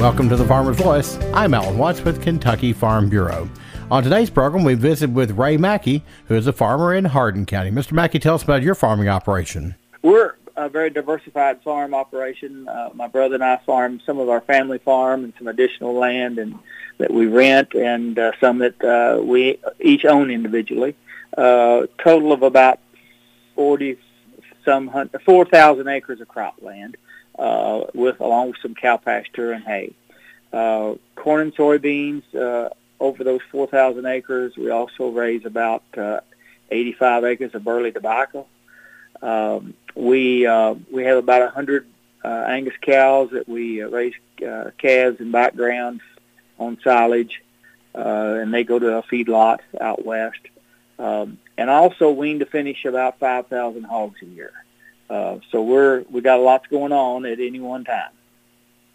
Welcome to the Farmer's Voice. I'm Alan Watts with Kentucky Farm Bureau. On today's program, we visit with Ray Mackey, who is a farmer in Hardin County. Mr. Mackey, tell us about your farming operation. We're a very diversified farm operation. Uh, my brother and I farm some of our family farm and some additional land and that we rent and uh, some that uh, we each own individually. Uh, total of about 40 some 4,000 acres of cropland uh, with along with some cow pasture and hay. Uh, corn and soybeans uh, over those 4,000 acres. We also raise about uh, 85 acres of burley tobacco. Um, we uh, we have about 100 uh, Angus cows that we uh, raise uh, calves and backgrounds on silage, uh, and they go to a feedlot out west. Um, and also wean to finish about 5,000 hogs a year. Uh, so we're we got a lots going on at any one time.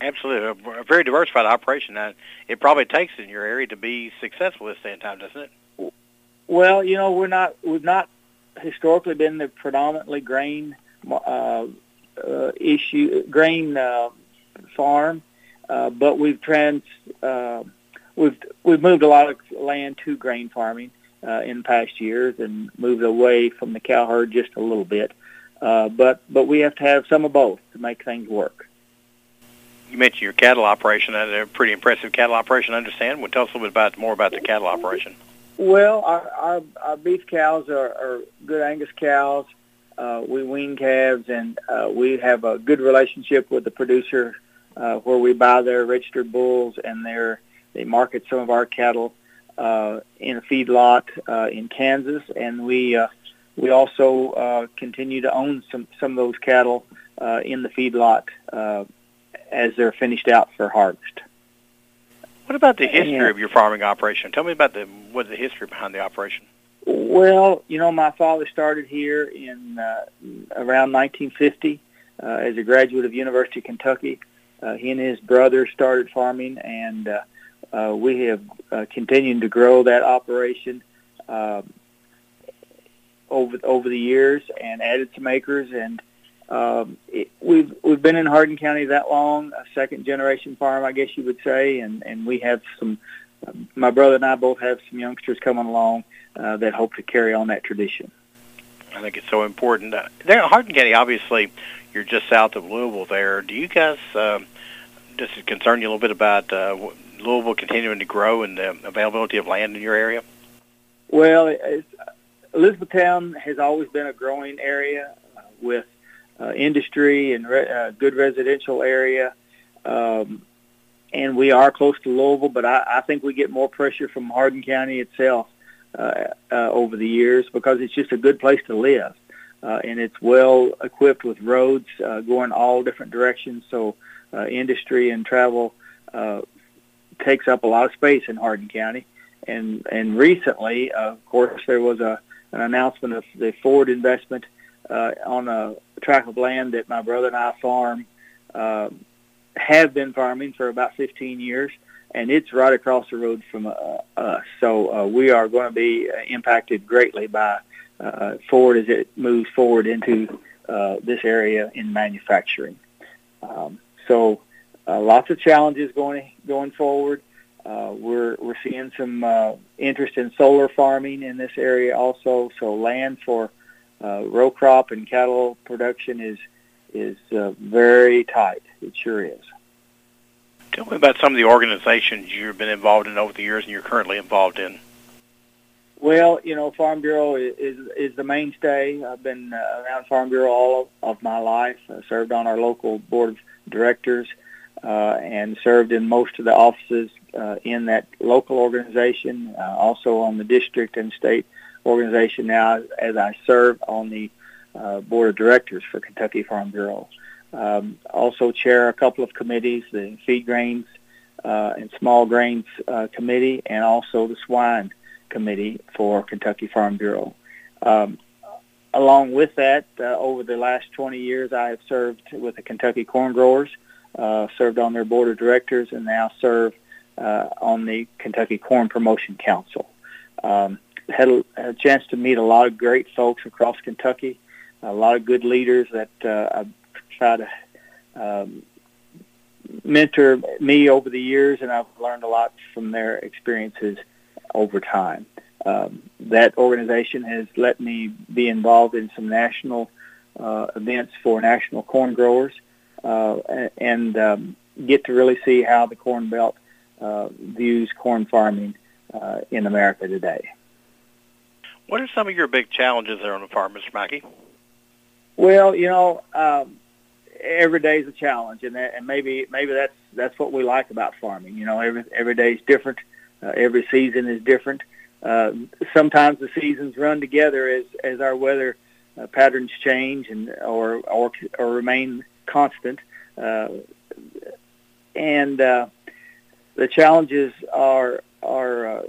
Absolutely, a very diversified operation. Now, it probably takes in your area to be successful this day and time, doesn't it? Well, you know, we're not we've not historically been the predominantly grain uh, uh, issue grain uh, farm, uh, but we've trans uh, we've we've moved a lot of land to grain farming uh, in past years and moved away from the cow herd just a little bit. Uh, but but we have to have some of both to make things work. You mentioned your cattle operation. That's a pretty impressive cattle operation. I understand. Well, tell us a little bit about more about the cattle operation. Well, our our, our beef cows are, are good Angus cows. Uh, we wean calves, and uh, we have a good relationship with the producer, uh, where we buy their registered bulls, and they they market some of our cattle uh, in a feedlot uh, in Kansas, and we uh, we also uh, continue to own some some of those cattle uh, in the feedlot uh, as they're finished out for harvest. What about the history yeah. of your farming operation? Tell me about the what the history behind the operation. Well, you know, my father started here in uh, around 1950 uh, as a graduate of University of Kentucky. Uh, he and his brother started farming, and uh, uh, we have uh, continued to grow that operation. Uh, over over the years and added some acres and um, it, we've we've been in Hardin County that long, a second generation farm, I guess you would say, and and we have some. My brother and I both have some youngsters coming along uh, that hope to carry on that tradition. I think it's so important. Uh, there, Hardin County, obviously, you're just south of Louisville. There, do you guys uh, does it concern you a little bit about uh, Louisville continuing to grow and the availability of land in your area? Well, it's, Elizabethtown has always been a growing area uh, with uh, industry and re- uh, good residential area. Um, and we are close to Louisville, but I, I think we get more pressure from Hardin County itself uh, uh, over the years because it's just a good place to live. Uh, and it's well equipped with roads uh, going all different directions. So uh, industry and travel uh, takes up a lot of space in Hardin County. And and recently, uh, of course, there was a an announcement of the Ford investment uh, on a tract of land that my brother and I farm, uh, have been farming for about 15 years, and it's right across the road from uh, us. So uh, we are going to be uh, impacted greatly by uh, Ford as it moves forward into uh, this area in manufacturing. Um, so uh, lots of challenges going going forward. Uh, we're we're seeing some uh, interest in solar farming in this area also. So land for uh, row crop and cattle production is is uh, very tight. It sure is. Tell me about some of the organizations you've been involved in over the years and you're currently involved in. Well, you know, Farm Bureau is is, is the mainstay. I've been uh, around Farm Bureau all of, of my life. I served on our local board of directors uh, and served in most of the offices uh, in that local organization, uh, also on the district and state organization now as I serve on the uh, board of directors for Kentucky Farm Bureau. Um, also chair a couple of committees, the feed grains uh, and small grains uh, committee and also the swine committee for Kentucky Farm Bureau. Um, along with that, over the last 20 years, I have served with the Kentucky Corn Growers, uh, served on their board of directors, and now serve uh, on the Kentucky Corn Promotion Council. Um, had a, a chance to meet a lot of great folks across Kentucky, a lot of good leaders that uh, I try to um, mentor me over the years, and I've learned a lot from their experiences over time. Um, that organization has let me be involved in some national uh, events for national corn growers uh, and um, get to really see how the Corn Belt uh, views corn farming uh, in America today. What are some of your big challenges there on the farm, Mr. Mackey? Well, you know, um, every day is a challenge, and, that, and maybe maybe that's that's what we like about farming. You know, every every day is different. Uh, every season is different. Uh, sometimes the seasons run together as as our weather uh, patterns change and or or or remain constant. Uh, and uh, the challenges are are uh,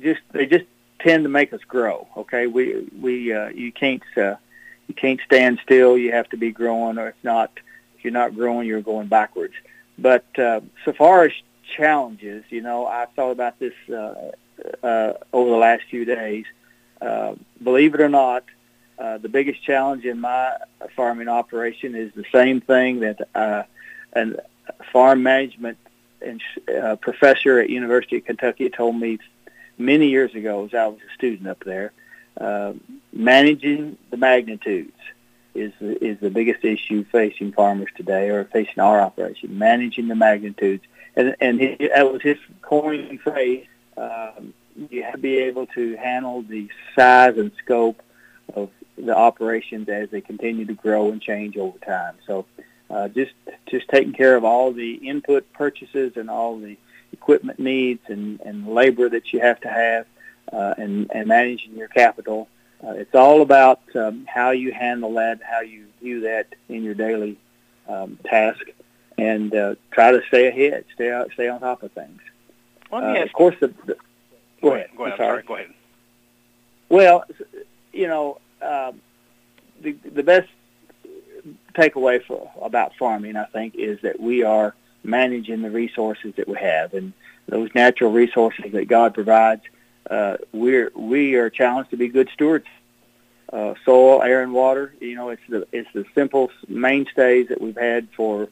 just they just tend to make us grow. Okay, we we you can't you can't stand still. You have to be growing, or if not, if you're not growing, you're going backwards. But uh, so far as challenges, you know, I thought about this uh, uh, over the last few days. Uh, believe it or not, uh, the biggest challenge in my farming operation is the same thing that uh, a farm management and, uh, professor at University of Kentucky told me many years ago as I was a student up there. Uh, managing the magnitudes is is the biggest issue facing farmers today, or facing our operation. Managing the magnitudes, and and he, that was his coining phrase. Um, you have to be able to handle the size and scope of the operations as they continue to grow and change over time. So, uh, just just taking care of all the input purchases and all the equipment needs and, and labor that you have to have uh, and, and managing your capital. Uh, it's all about um, how you handle that, how you view that in your daily um, task, and uh, try to stay ahead, stay out, stay on top of things. Well, uh, of course, the, the go, go ahead. Go ahead. I'm sorry. Go ahead. Well, you know, um, the the best takeaway for about farming, I think, is that we are managing the resources that we have and those natural resources that God provides. Uh, we're we are challenged to be good stewards. Uh, soil, air, and water. You know, it's the it's the simple mainstays that we've had for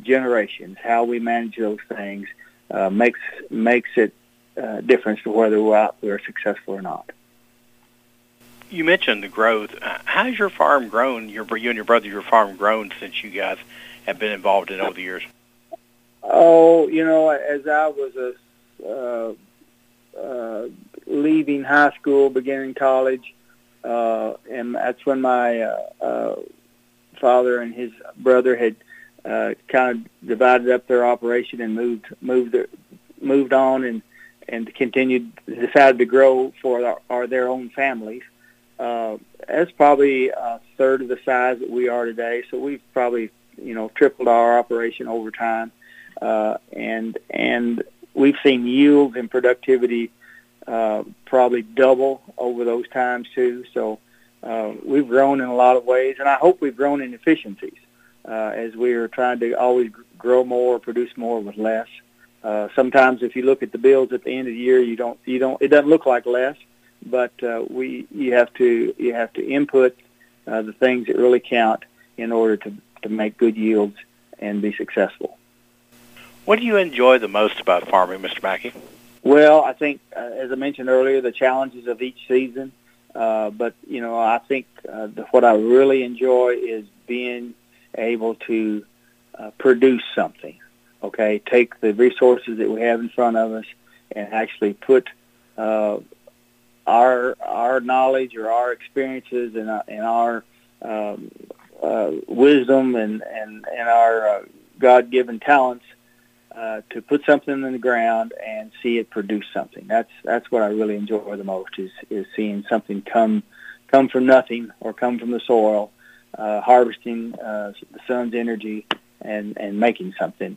generations. How we manage those things uh, makes makes it uh, difference to whether we're out we're successful or not. You mentioned the growth. How's your farm grown? Your you and your brother, your farm grown since you guys have been involved in over the years. Oh, you know, as I was a uh, uh, leaving high school, beginning college, uh, and that's when my uh, uh, father and his brother had uh, kind of divided up their operation and moved moved moved on and and continued decided to grow for our, our their own families. Uh, that's probably a third of the size that we are today. So we've probably you know tripled our operation over time uh, and and we've seen yield and productivity uh, probably double over those times too. So uh, we've grown in a lot of ways, and I hope we've grown in efficiencies uh, as we are trying to always grow more, produce more with less. Uh, sometimes, if you look at the bills at the end of the year, you don't you don't it doesn't look like less, but uh, we you have to you have to input uh, the things that really count in order to to make good yields and be successful. What do you enjoy the most about farming, Mr. Mackey? Well, I think, uh, as I mentioned earlier, the challenges of each season. Uh, but you know, I think uh, the, what I really enjoy is being able to uh, produce something. Okay, take the resources that we have in front of us and actually put uh, our our knowledge or our experiences and, uh, and our um, uh, wisdom and and and our uh, God-given talents uh, to put something in the ground and see it produce something. That's that's what I really enjoy the most is is seeing something come come from nothing or come from the soil, uh, harvesting uh, the sun's energy and and making something.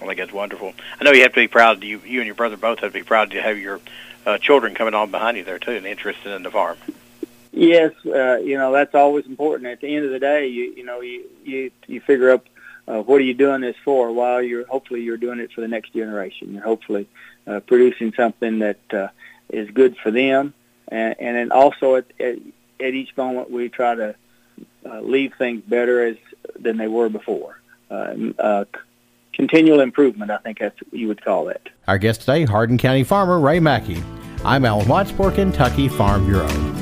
I think that's wonderful. I know you have to be proud. You you and your brother both have to be proud to have your uh, children coming on behind you there too and interested in the farm. Yes, uh, you know that's always important. At the end of the day, you you know you you you figure up uh, what are you doing this for? While you're hopefully you're doing it for the next generation. You're hopefully uh, producing something that uh, is good for them, and, and then also at, at at each moment we try to uh, leave things better as than they were before. uh, uh, continual improvement. I think that's what you would call it. Our guest today, Hardin County farmer Ray Mackey. I'm Alan Watts for Kentucky Farm Bureau.